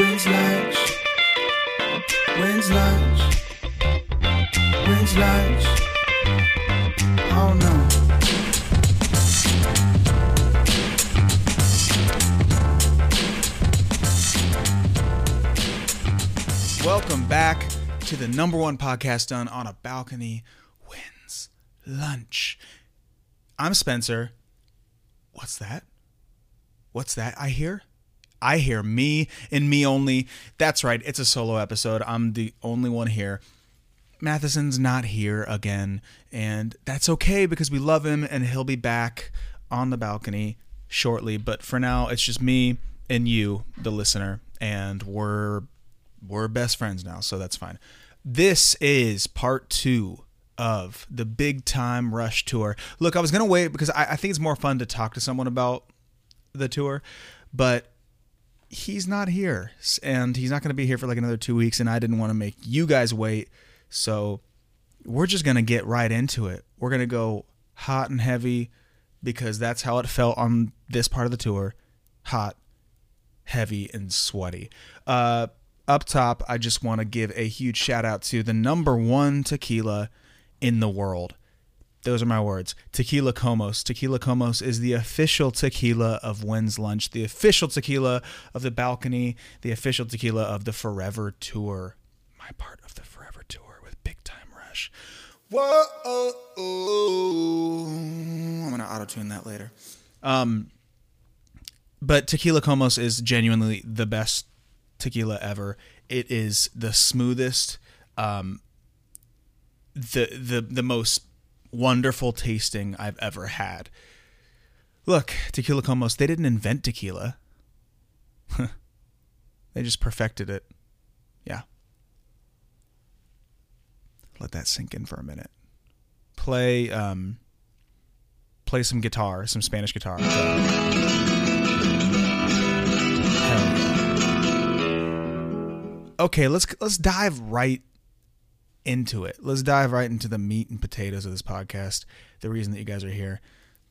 When's lunch? When's lunch? When's lunch? Oh no. Welcome back to the number one podcast done on a balcony. When's lunch. I'm Spencer. What's that? What's that I hear? I hear me and me only. That's right, it's a solo episode. I'm the only one here. Matheson's not here again, and that's okay because we love him and he'll be back on the balcony shortly. But for now, it's just me and you, the listener, and we're we're best friends now, so that's fine. This is part two of the big time rush tour. Look, I was gonna wait because I, I think it's more fun to talk to someone about the tour, but he's not here and he's not going to be here for like another two weeks and i didn't want to make you guys wait. So we're just going to get right into it. We're going to go hot and heavy because that's how it felt on this part of the tour. Hot heavy and sweaty. Uh, up top i just want to give a huge shout out to the number one tequila in the world those are my words. Tequila Komos. Tequila Komos is the official tequila of When's Lunch, the official tequila of the balcony, the official tequila of the Forever Tour. My part of the Forever Tour with Big Time Rush. Whoa! I'm gonna auto tune that later. Um, but Tequila Komos is genuinely the best tequila ever. It is the smoothest, um, the the the most wonderful tasting I've ever had. Look, Tequila Komos, they didn't invent tequila. they just perfected it. Yeah. Let that sink in for a minute. Play um play some guitar, some Spanish guitar. Okay, let's let's dive right into it. Let's dive right into the meat and potatoes of this podcast. The reason that you guys are here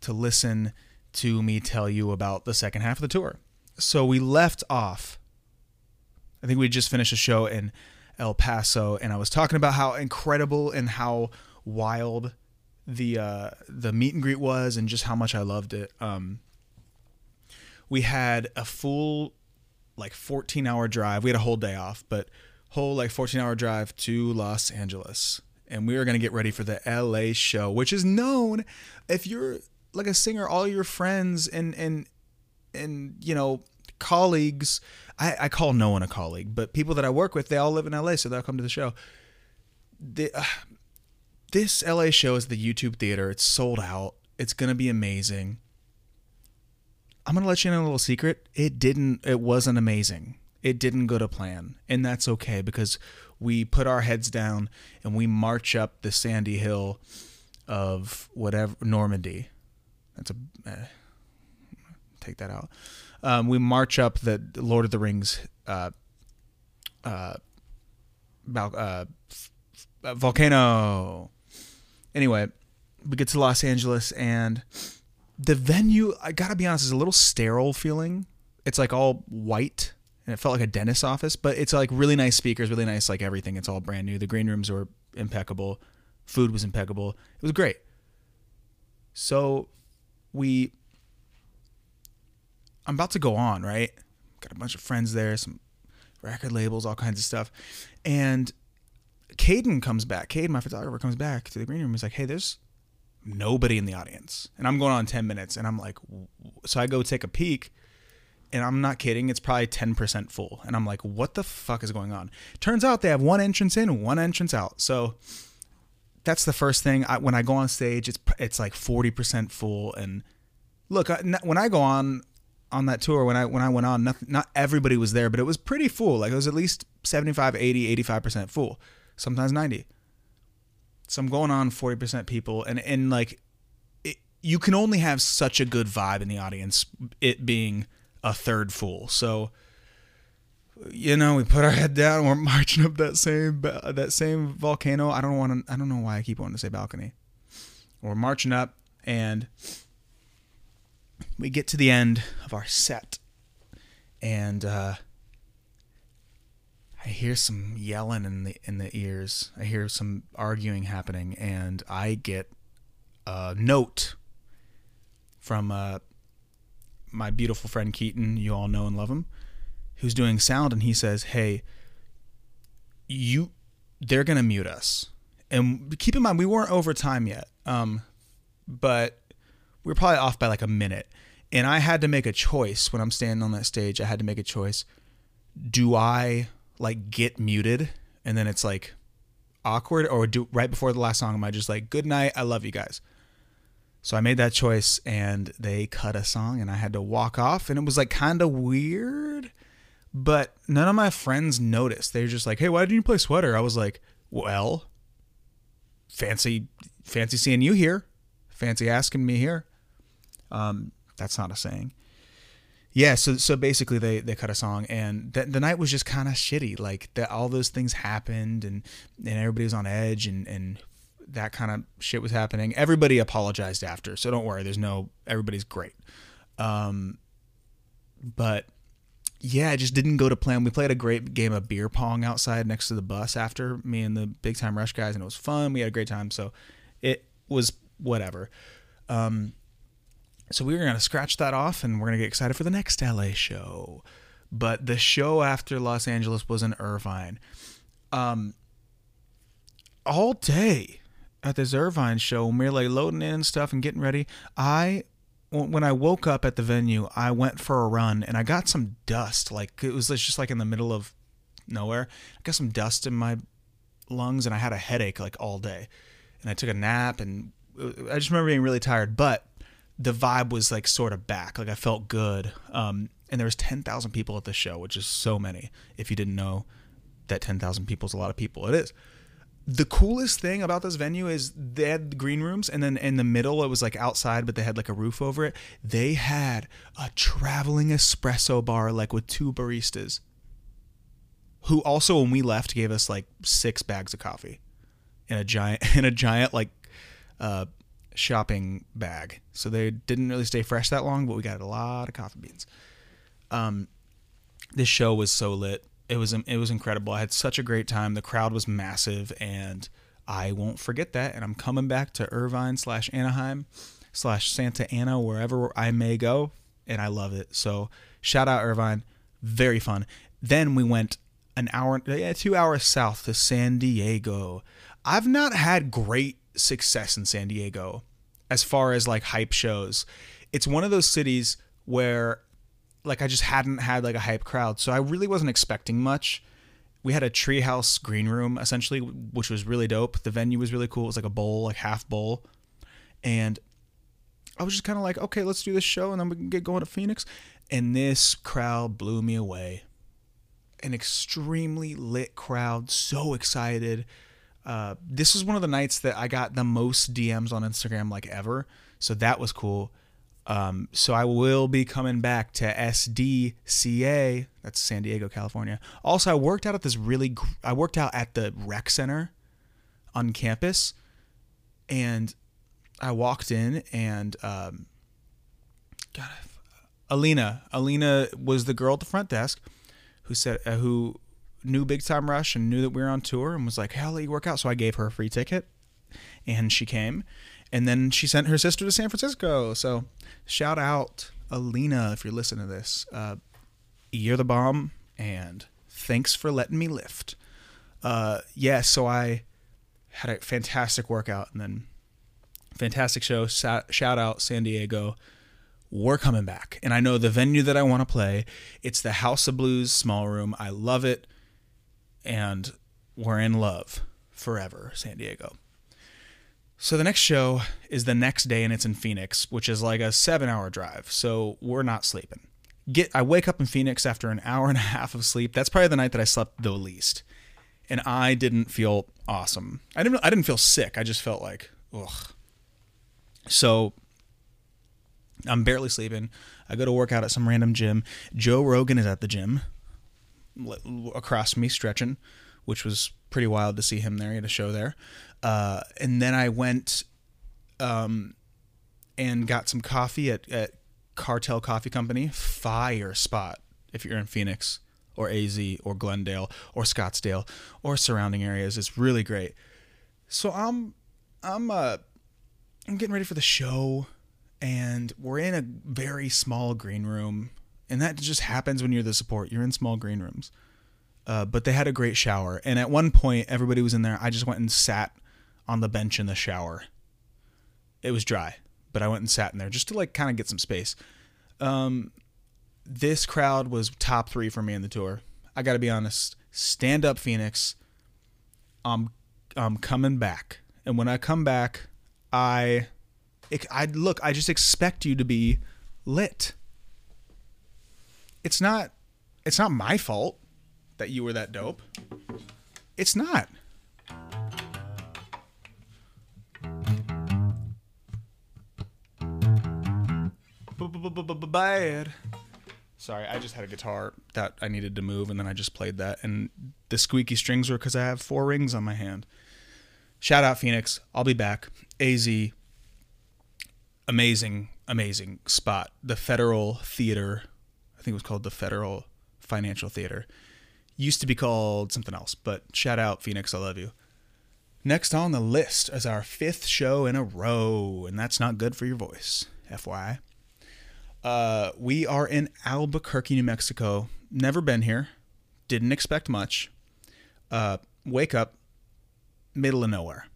to listen to me tell you about the second half of the tour. So we left off. I think we just finished a show in El Paso, and I was talking about how incredible and how wild the uh, the meet and greet was, and just how much I loved it. Um, we had a full like 14 hour drive. We had a whole day off, but whole like 14 hour drive to Los Angeles. And we are going to get ready for the LA show, which is known if you're like a singer, all your friends and, and, and, you know, colleagues, I, I call no one a colleague, but people that I work with, they all live in LA, so they'll come to the show. The, uh, this LA show is the YouTube theater. It's sold out. It's going to be amazing. I'm going to let you in a little secret. It didn't, it wasn't amazing it didn't go to plan. And that's okay because we put our heads down and we march up the sandy hill of whatever normandy. That's a eh, take that out. Um, we march up the lord of the rings uh, uh, uh, volcano. Anyway we get to los angeles and the venue i gotta be honest is a little sterile feeling. It's like all white and it felt like a dentist's office, but it's like really nice speakers, really nice like everything. It's all brand new. The green rooms were impeccable. Food was impeccable. It was great. So we I'm about to go on, right? Got a bunch of friends there, some record labels, all kinds of stuff. And Caden comes back. Caden, my photographer, comes back to the green room. He's like, hey, there's nobody in the audience. And I'm going on 10 minutes. And I'm like, so I go take a peek and I'm not kidding, it's probably 10% full. And I'm like, what the fuck is going on? Turns out they have one entrance in, one entrance out. So that's the first thing. I, when I go on stage, it's it's like 40% full. And look, I, when I go on on that tour, when I when I went on, nothing, not everybody was there, but it was pretty full. Like it was at least 75, 80, 85% full. Sometimes 90. So I'm going on 40% people, and and like, it, you can only have such a good vibe in the audience. It being a third fool. So you know, we put our head down. We're marching up that same that same volcano. I don't want to. I don't know why I keep wanting to say balcony. We're marching up, and we get to the end of our set, and uh, I hear some yelling in the in the ears. I hear some arguing happening, and I get a note from uh, my beautiful friend Keaton. You all know and love him, who's doing sound, and he says, "Hey, you, they're gonna mute us." And keep in mind, we weren't over time yet, um, but we were probably off by like a minute. And I had to make a choice when I'm standing on that stage. I had to make a choice. Do I like get muted and then it's like awkward, or do right before the last song am I just like good night, I love you guys. So I made that choice and they cut a song and I had to walk off and it was like kind of weird, but none of my friends noticed. They were just like, "Hey, why didn't you play Sweater?" I was like, "Well, fancy fancy seeing you here. Fancy asking me here." Um that's not a saying. Yeah, so so basically they they cut a song and the, the night was just kind of shitty. Like that all those things happened and and everybody was on edge and and that kind of shit was happening. Everybody apologized after, so don't worry. There's no everybody's great. Um, but yeah, it just didn't go to plan. We played a great game of beer pong outside next to the bus after me and the Big Time Rush guys, and it was fun. We had a great time, so it was whatever. Um, so we were gonna scratch that off, and we're gonna get excited for the next LA show. But the show after Los Angeles was in Irvine. Um, all day at this Irvine show, we were like loading in and stuff and getting ready, I when I woke up at the venue, I went for a run and I got some dust. Like it was just like in the middle of nowhere. I got some dust in my lungs and I had a headache like all day. And I took a nap and I just remember being really tired, but the vibe was like sort of back. Like I felt good. Um, and there was 10,000 people at the show, which is so many. If you didn't know that 10,000 people is a lot of people, it is the coolest thing about this venue is they had green rooms and then in the middle it was like outside but they had like a roof over it. They had a traveling espresso bar like with two baristas who also when we left gave us like six bags of coffee in a giant in a giant like uh shopping bag. So they didn't really stay fresh that long but we got a lot of coffee beans. Um this show was so lit it was it was incredible. I had such a great time. The crowd was massive, and I won't forget that. And I'm coming back to Irvine slash Anaheim slash Santa Ana wherever I may go, and I love it. So shout out Irvine, very fun. Then we went an hour, yeah, two hours south to San Diego. I've not had great success in San Diego as far as like hype shows. It's one of those cities where like I just hadn't had like a hype crowd, so I really wasn't expecting much. We had a treehouse green room essentially, which was really dope. The venue was really cool. It was like a bowl, like half bowl, and I was just kind of like, okay, let's do this show, and then we can get going to Phoenix. And this crowd blew me away. An extremely lit crowd, so excited. Uh, this was one of the nights that I got the most DMs on Instagram like ever, so that was cool. Um, so I will be coming back to SDCA. That's San Diego, California. Also, I worked out at this really. I worked out at the rec center on campus, and I walked in and um, God, Alina. Alina was the girl at the front desk who said uh, who knew Big Time Rush and knew that we were on tour and was like, "Hey, I'll let you work out." So I gave her a free ticket, and she came and then she sent her sister to San Francisco. So shout out Alina if you're listening to this. Uh, you're the bomb, and thanks for letting me lift. Uh, yeah, so I had a fantastic workout, and then fantastic show. Shout out San Diego. We're coming back, and I know the venue that I want to play. It's the House of Blues Small Room. I love it, and we're in love forever, San Diego. So the next show is the next day and it's in Phoenix, which is like a 7-hour drive. So we're not sleeping. Get I wake up in Phoenix after an hour and a half of sleep. That's probably the night that I slept the least. And I didn't feel awesome. I didn't I didn't feel sick. I just felt like ugh. So I'm barely sleeping. I go to work out at some random gym. Joe Rogan is at the gym across me stretching, which was pretty wild to see him there. He had a show there. Uh, and then I went um, and got some coffee at, at Cartel Coffee Company. Fire spot if you're in Phoenix. or AZ or Glendale or Scottsdale or surrounding areas. It's really great. So I'm I'm uh I'm getting ready for the show and we're in a very small green room and that just happens when you're the support. You're in small green rooms. Uh, but they had a great shower and at one point everybody was in there. I just went and sat on the bench in the shower. It was dry, but I went and sat in there just to like kind of get some space. Um, this crowd was top three for me in the tour. I got to be honest. Stand up, Phoenix. I'm I'm coming back, and when I come back, I, I look. I just expect you to be lit. It's not. It's not my fault that you were that dope. It's not. Bad. Sorry, I just had a guitar that I needed to move, and then I just played that. And the squeaky strings were because I have four rings on my hand. Shout out Phoenix. I'll be back. AZ. Amazing, amazing spot. The Federal Theater. I think it was called the Federal Financial Theater. Used to be called something else, but shout out Phoenix. I love you. Next on the list is our fifth show in a row, and that's not good for your voice, FYI. Uh, we are in Albuquerque, New Mexico. Never been here. Didn't expect much. Uh, wake up, middle of nowhere.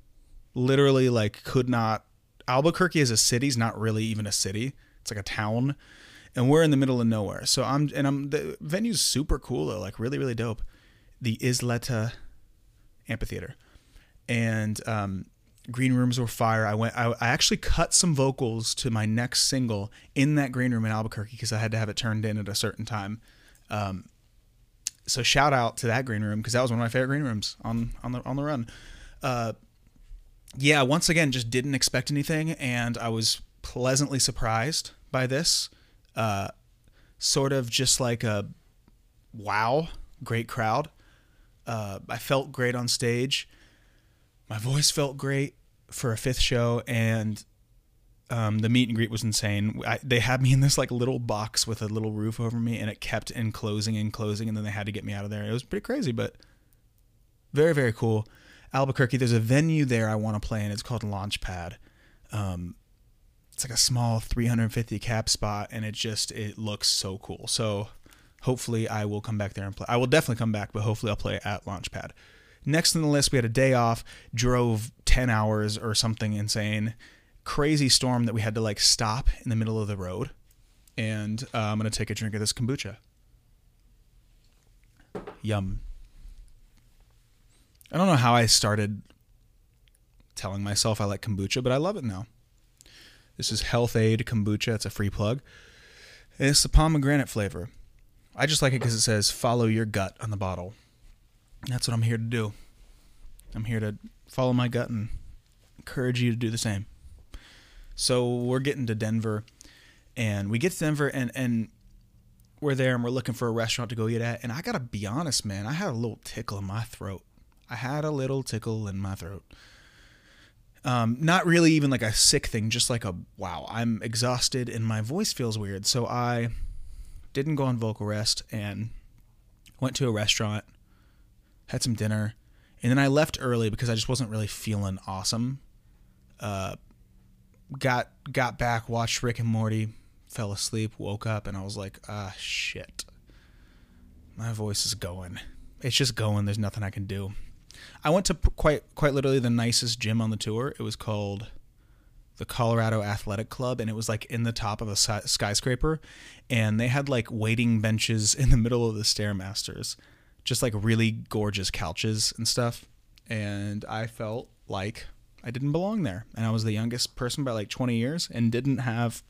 Literally, like, could not. Albuquerque as a city is not really even a city. It's like a town, and we're in the middle of nowhere. So I'm and I'm the venue's super cool though, like really really dope. The Isleta Amphitheater, and um, green rooms were fire. I went. I, I, actually cut some vocals to my next single in that green room in Albuquerque because I had to have it turned in at a certain time. Um, so shout out to that green room because that was one of my favorite green rooms on on the on the run. Uh, yeah, once again, just didn't expect anything, and I was pleasantly surprised by this. Uh, sort of just like a wow, great crowd. Uh, I felt great on stage my voice felt great for a fifth show, and um, the meet and greet was insane. I, they had me in this like little box with a little roof over me, and it kept enclosing and closing, and then they had to get me out of there. It was pretty crazy, but very very cool. Albuquerque, there's a venue there I want to play in. It's called Launchpad. Um, it's like a small 350 cap spot, and it just it looks so cool. So hopefully I will come back there and play. I will definitely come back, but hopefully I'll play at Launchpad. Next on the list, we had a day off, drove 10 hours or something insane. Crazy storm that we had to like stop in the middle of the road. And uh, I'm going to take a drink of this kombucha. Yum. I don't know how I started telling myself I like kombucha, but I love it now. This is Health-Ade Kombucha. It's a free plug. It's the pomegranate flavor. I just like it because it says follow your gut on the bottle. That's what I'm here to do. I'm here to follow my gut and encourage you to do the same. So we're getting to Denver, and we get to Denver, and and we're there, and we're looking for a restaurant to go eat at. And I gotta be honest, man, I had a little tickle in my throat. I had a little tickle in my throat. Um, not really even like a sick thing, just like a wow, I'm exhausted and my voice feels weird. So I didn't go on vocal rest and went to a restaurant had some dinner, and then I left early because I just wasn't really feeling awesome. Uh, got got back, watched Rick and Morty, fell asleep, woke up, and I was like, ah, shit. My voice is going. It's just going. There's nothing I can do. I went to quite quite literally the nicest gym on the tour. It was called the Colorado Athletic Club, and it was like in the top of a skyscraper, and they had like waiting benches in the middle of the stairmasters just like really gorgeous couches and stuff. And I felt like I didn't belong there. And I was the youngest person by like 20 years and didn't have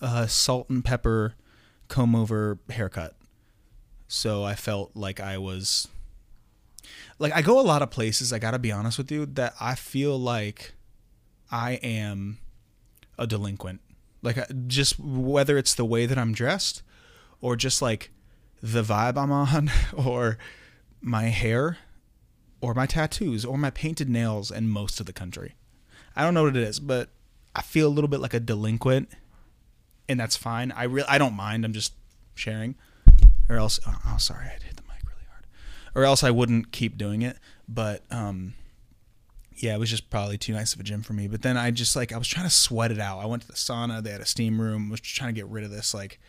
a salt and pepper comb over haircut. So I felt like I was like I go a lot of places, I got to be honest with you, that I feel like I am a delinquent. Like just whether it's the way that I'm dressed or just like the vibe I'm on or my hair or my tattoos or my painted nails in most of the country. I don't know what it is, but I feel a little bit like a delinquent and that's fine. I really I don't mind. I'm just sharing. or else. Oh, oh, sorry, I hit the mic really hard. Or else I wouldn't keep doing it. But um, yeah, it was just probably too nice of a gym for me. But then I just like I was trying to sweat it out. I went to the sauna. They had a steam room. Was trying to get rid of this like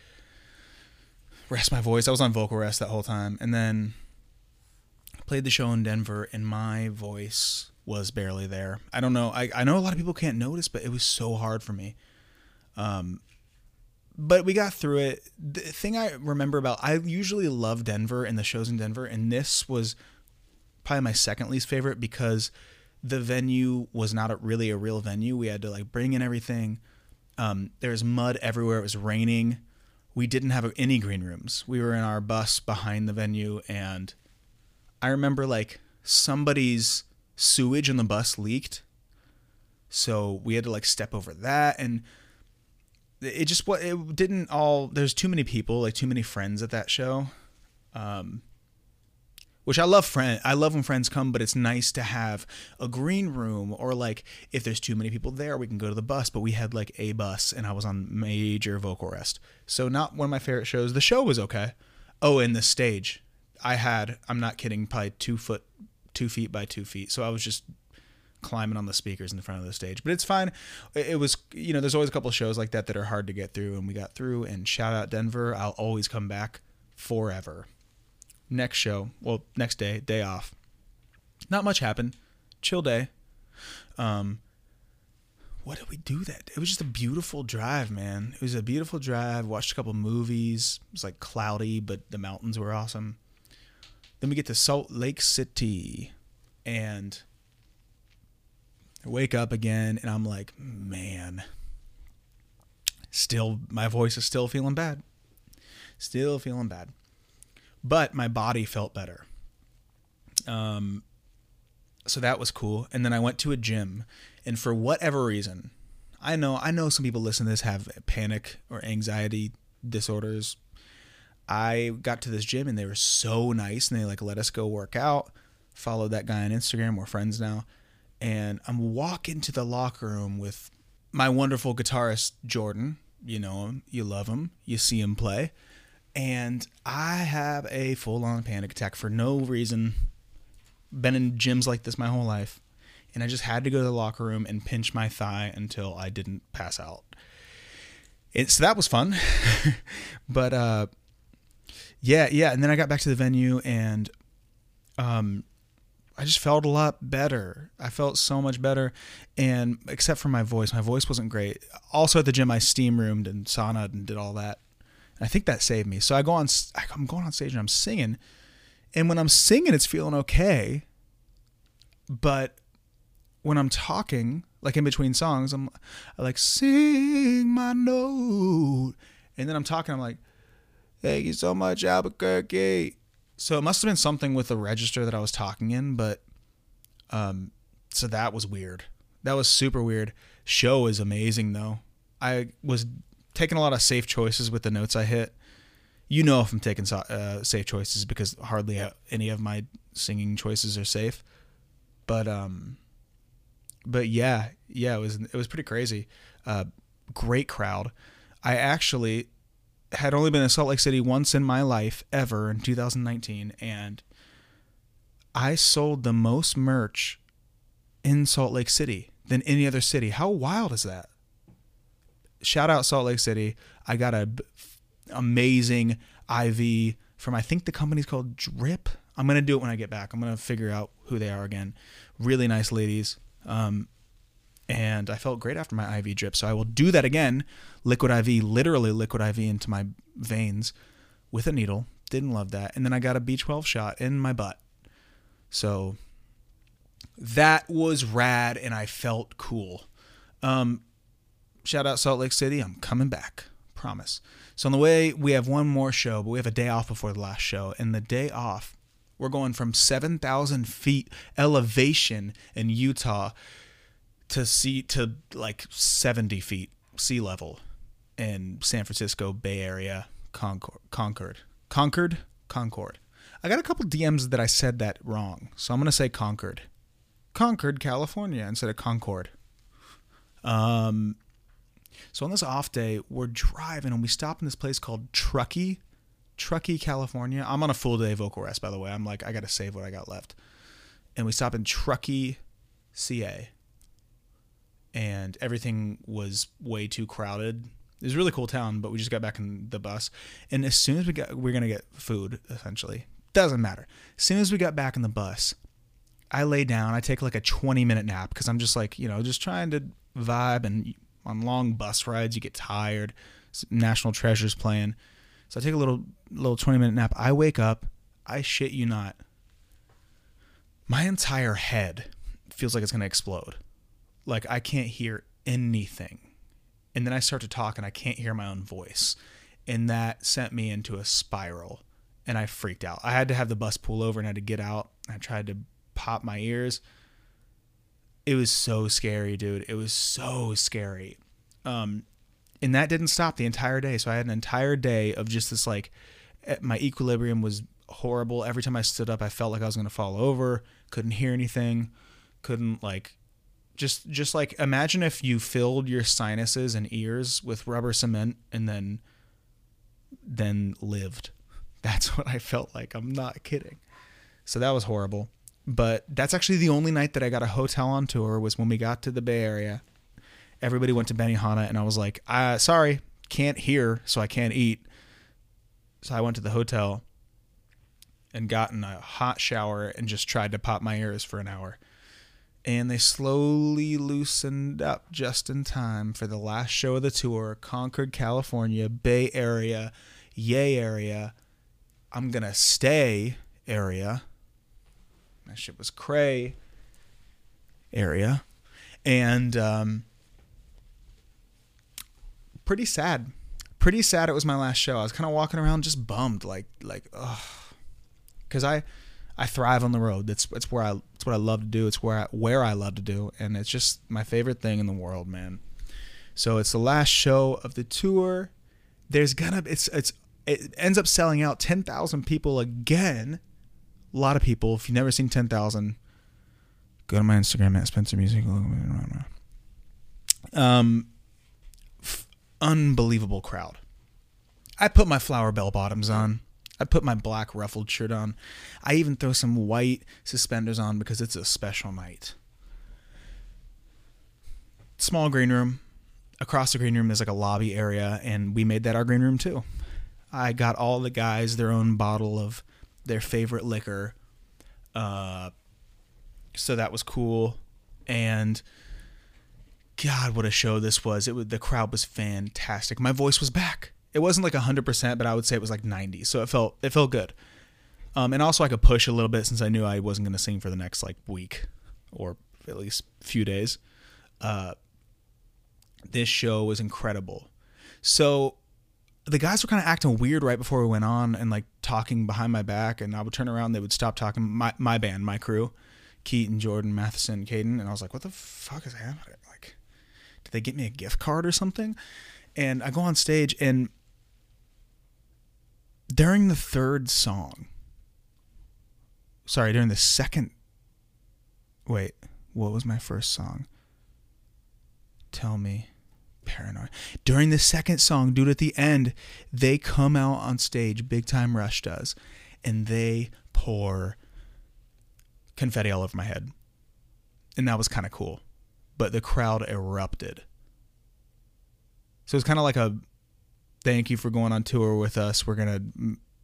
rest my voice. I was on vocal rest that whole time, and then played the show in Denver, and my voice was barely there. I don't know. I I know a lot of people can't notice, but it was so hard for me. Um, but we got through it. The thing I remember about I usually love Denver and the shows in Denver, and this was probably my second least favorite because the venue was not a, really a real venue. We had to like bring in everything. Um, there was mud everywhere. It was raining. We didn't have any green rooms. We were in our bus behind the venue, and I remember like somebody's sewage in the bus leaked, so we had to like step over that, and it just what it didn't all. There's too many people, like too many friends at that show. Um, which I love friend I love when friends come, but it's nice to have a green room or like if there's too many people there, we can go to the bus. But we had like a bus and I was on major vocal rest. So not one of my favorite shows. The show was okay. Oh, and the stage. I had, I'm not kidding, probably two foot two feet by two feet. So I was just climbing on the speakers in the front of the stage. But it's fine. It was, you know, there's always a couple shows like that that are hard to get through, and we got through. And shout out Denver. I'll always come back forever next show, well, next day, day off. Not much happened. Chill day. Um, what did we do that? It was just a beautiful drive, man. It was a beautiful drive. Watched a couple movies. It was like cloudy, but the mountains were awesome. Then we get to Salt Lake City, and I wake up again, and I'm like, man, still my voice is still feeling bad. Still feeling bad but my body felt better. Um, so that was cool. And then I went to a gym, and for whatever reason, I know I know some people listen to this have panic or anxiety disorders. I got to this gym and they were so nice, and they like let us go work out. Followed that guy on Instagram. We're friends now, and I'm walking to the locker room with my wonderful guitarist Jordan. You know him, you love him, you see him play and I have a full on panic attack for no reason. Been in gyms like this my whole life. And I just had to go to the locker room and pinch my thigh until I didn't pass out. It, so that was fun. but uh, yeah, yeah. And then I got back to the venue and um, I just felt a lot better. I felt so much better. And except for my voice, my voice wasn't great. Also at the gym, I steam roomed and sauna and did all that. I think that saved me. So I go on, I'm going on stage and I'm singing, and when I'm singing, it's feeling okay. But when I'm talking, like in between songs, I'm I like sing my note, and then I'm talking. I'm like, thank you so much, Albuquerque. So it must have been something with the register that I was talking in, but um, so that was weird. That was super weird. Show is amazing though. I was taking a lot of safe choices with the notes I hit. You know if I'm taking uh, safe choices because hardly any of my singing choices are safe. But um, but yeah, yeah, it was it was pretty crazy. Uh, great crowd. I actually had only been in Salt Lake City once in my life ever in 2019, and I sold the most merch in Salt Lake City than any other city. How wild is that? Shout out Salt Lake City. I got a b- amazing IV from I think the company's called Drip. I'm gonna do it when I get back. I'm gonna figure out who they are again. Really nice ladies. Um, and I felt great after my IV drip, so I will do that again. Liquid IV, literally liquid IV into my veins with a needle. Didn't love that. And then I got a B12 shot in my butt. So that was rad, and I felt cool. Um, shout out Salt Lake City. I'm coming back. Promise. So on the way, we have one more show, but we have a day off before the last show. And the day off, we're going from 7,000 feet elevation in Utah to see to like 70 feet sea level in San Francisco Bay Area, Concord, Concord, Concord, Concord. I got a couple DMs that I said that wrong, so I'm gonna say Concord, Concord, California instead of Concord. Um, so on this off day, we're driving and we stop in this place called Truckee. Truckee, California. I'm on a full day vocal rest, by the way. I'm like, I got to save what I got left. And we stop in Truckee, CA. And everything was way too crowded. It was a really cool town, but we just got back in the bus. And as soon as we got, we are to get food, essentially. Doesn't matter. As soon as we got back in the bus, I lay down. I take like a 20 minute nap because I'm just like, you know, just trying to vibe. And on long bus rides, you get tired. National Treasures playing. So I take a little little 20 minute nap. I wake up. I shit you not. My entire head feels like it's going to explode. Like I can't hear anything. And then I start to talk and I can't hear my own voice. And that sent me into a spiral and I freaked out. I had to have the bus pull over and I had to get out. I tried to pop my ears. It was so scary, dude. It was so scary. Um, and that didn't stop the entire day. So I had an entire day of just this like eh, my equilibrium was horrible. Every time I stood up, I felt like I was to fall over. Couldn't hear anything. Couldn't like just just like imagine if you filled your sinuses and ears with rubber cement and then then lived. That's what I felt like. I'm not kidding. So that was horrible. But that's actually the only night that I got a hotel on tour was when we got to the Bay Area everybody went to Benihana, and I was like, uh, sorry, can't hear, so I can't eat. So I went to the hotel and got in a hot shower and just tried to pop my ears for an hour. And they slowly loosened up just in time for the last show of the tour Concord, California, Bay Area, Yay area. I'm gonna stay area. That shit was cray area. And um, pretty sad. Pretty sad. It was my last show. I was kind of walking around just bummed, like like ugh, because I I thrive on the road. That's it's where I it's what I love to do. It's where I, where I love to do, and it's just my favorite thing in the world, man. So it's the last show of the tour. There's gonna it's it's it ends up selling out ten thousand people again. A lot of people. If you've never seen ten thousand, go to my Instagram at Spencer Music. Um, unbelievable crowd. I put my flower bell bottoms on. I put my black ruffled shirt on. I even throw some white suspenders on because it's a special night. Small green room. Across the green room, there's like a lobby area, and we made that our green room too. I got all the guys their own bottle of their favorite liquor. Uh, so that was cool. And God, what a show this was! It was the crowd was fantastic. My voice was back. It wasn't like hundred percent, but I would say it was like ninety. So it felt it felt good. Um, and also I could push a little bit since I knew I wasn't going to sing for the next like week or at least few days. Uh, this show was incredible. So the guys were kind of acting weird right before we went on and like talking behind my back, and I would turn around, they would stop talking. My my band, my crew, Keaton, Jordan, Matheson, Caden, and I was like, "What the fuck is happening?" Like did they get me a gift card or something? And I go on stage and during the third song, sorry, during the second, wait, what was my first song? Tell me. Paranoid. During the second song, dude, at the end, they come out on stage, Big Time Rush does, and they pour confetti all over my head. And that was kind of cool but the crowd erupted. So it's kind of like a thank you for going on tour with us. We're gonna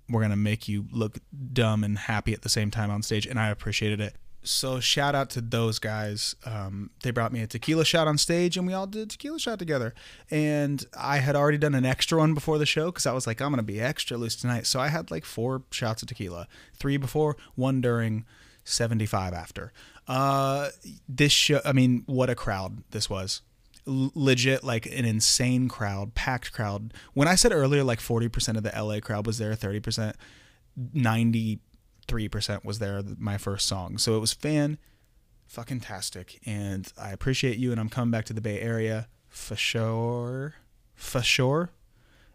we're gonna make you look dumb and happy at the same time on stage, and I appreciated it. So shout out to those guys. Um, they brought me a tequila shot on stage, and we all did tequila shot together. And I had already done an extra one before the show because I was like, I'm gonna be extra loose tonight. So I had like four shots of tequila, three before, one during, 75 after. Uh, this show, I mean, what a crowd this was. L- legit, like an insane crowd, packed crowd. When I said earlier, like 40% of the LA crowd was there, 30%, 93% was there, my first song. So it was fan fucking tastic. And I appreciate you. And I'm coming back to the Bay Area for sure. For sure.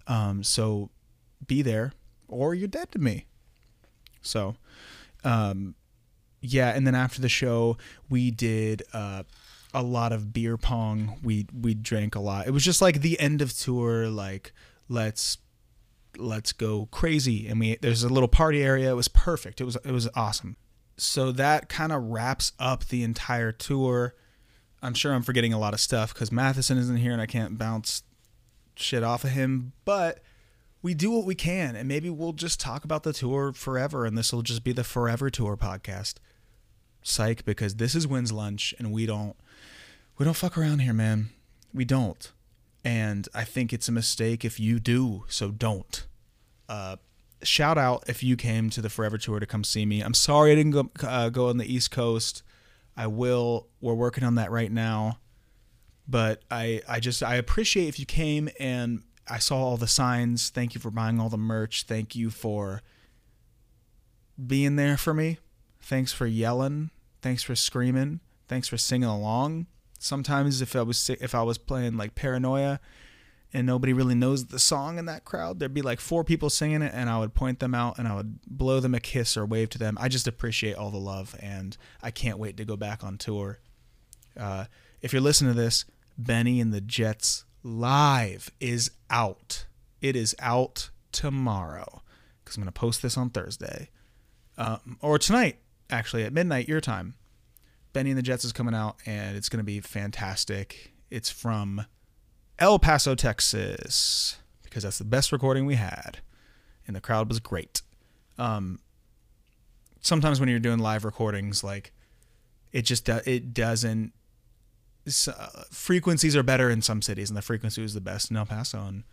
Um, so be there or you're dead to me. So, um, yeah, and then after the show, we did uh, a lot of beer pong. We we drank a lot. It was just like the end of tour. Like let's let's go crazy. And we there's a little party area. It was perfect. It was it was awesome. So that kind of wraps up the entire tour. I'm sure I'm forgetting a lot of stuff because Matheson isn't here and I can't bounce shit off of him. But we do what we can, and maybe we'll just talk about the tour forever, and this will just be the Forever Tour podcast. Psych, because this is When's Lunch, and we don't we don't fuck around here, man. We don't, and I think it's a mistake if you do. So don't. Uh, shout out if you came to the Forever Tour to come see me. I'm sorry I didn't go uh, go on the East Coast. I will. We're working on that right now. But I I just I appreciate if you came and I saw all the signs. Thank you for buying all the merch. Thank you for being there for me. Thanks for yelling. Thanks for screaming. Thanks for singing along. Sometimes if I was if I was playing like Paranoia and nobody really knows the song in that crowd, there'd be like four people singing it and I would point them out and I would blow them a kiss or wave to them. I just appreciate all the love and I can't wait to go back on tour. Uh, if you're listening to this, Benny and the Jets live is out. It is out tomorrow because I'm going to post this on Thursday um, or tonight, actually at midnight your time. Benny and the Jets is coming out and it's going to be fantastic. It's from El Paso, Texas, because that's the best recording we had, and the crowd was great. Um, sometimes when you're doing live recordings, like it just it doesn't uh, frequencies are better in some cities, and the frequency was the best in El Paso. And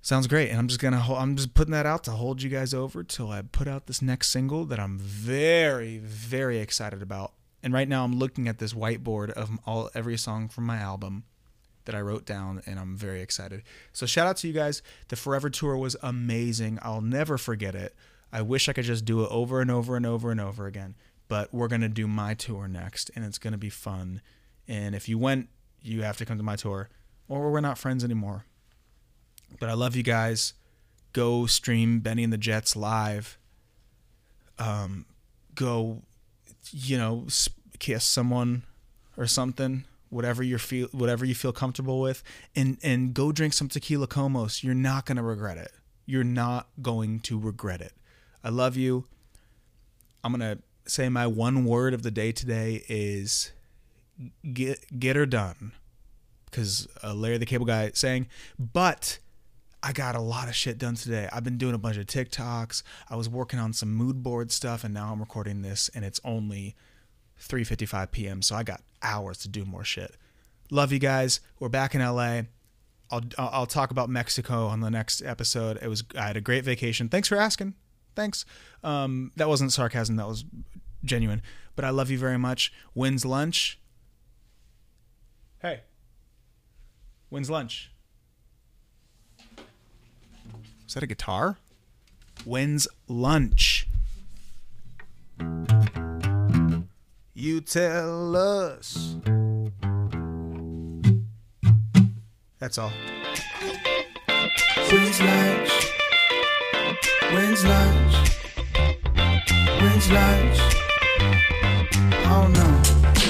sounds great. And I'm just gonna I'm just putting that out to hold you guys over till I put out this next single that I'm very very excited about. And right now I'm looking at this whiteboard of all every song from my album that I wrote down, and I'm very excited. So shout out to you guys. The Forever Tour was amazing. I'll never forget it. I wish I could just do it over and over and over and over again. But we're gonna do my tour next, and it's gonna be fun and if you went, you have to come to my tour, or we're not friends anymore. But I love you guys. Go stream Benny and the Jets live. Um, go, you know, kiss someone or something. Whatever you feel, whatever you feel comfortable with, and and go drink some tequila komos. You're not gonna regret it. You're not going to regret it. I love you. I'm gonna say my one word of the day today is get get her done because uh, Larry the Cable Guy saying, but I got a lot of shit done today. I've been doing a bunch of TikToks. I was working on some mood board stuff, and now I'm recording this, and it's only 3:55 p.m. So I got hours to do more shit. Love you guys. We're back in LA. I'll I'll talk about Mexico on the next episode. It was I had a great vacation. Thanks for asking. Thanks. Um, that wasn't sarcasm. That was genuine. But I love you very much. When's lunch. Hey, when's lunch? Is that a guitar? When's lunch? You tell us. That's all. When's lunch? When's lunch? When's lunch? Oh no.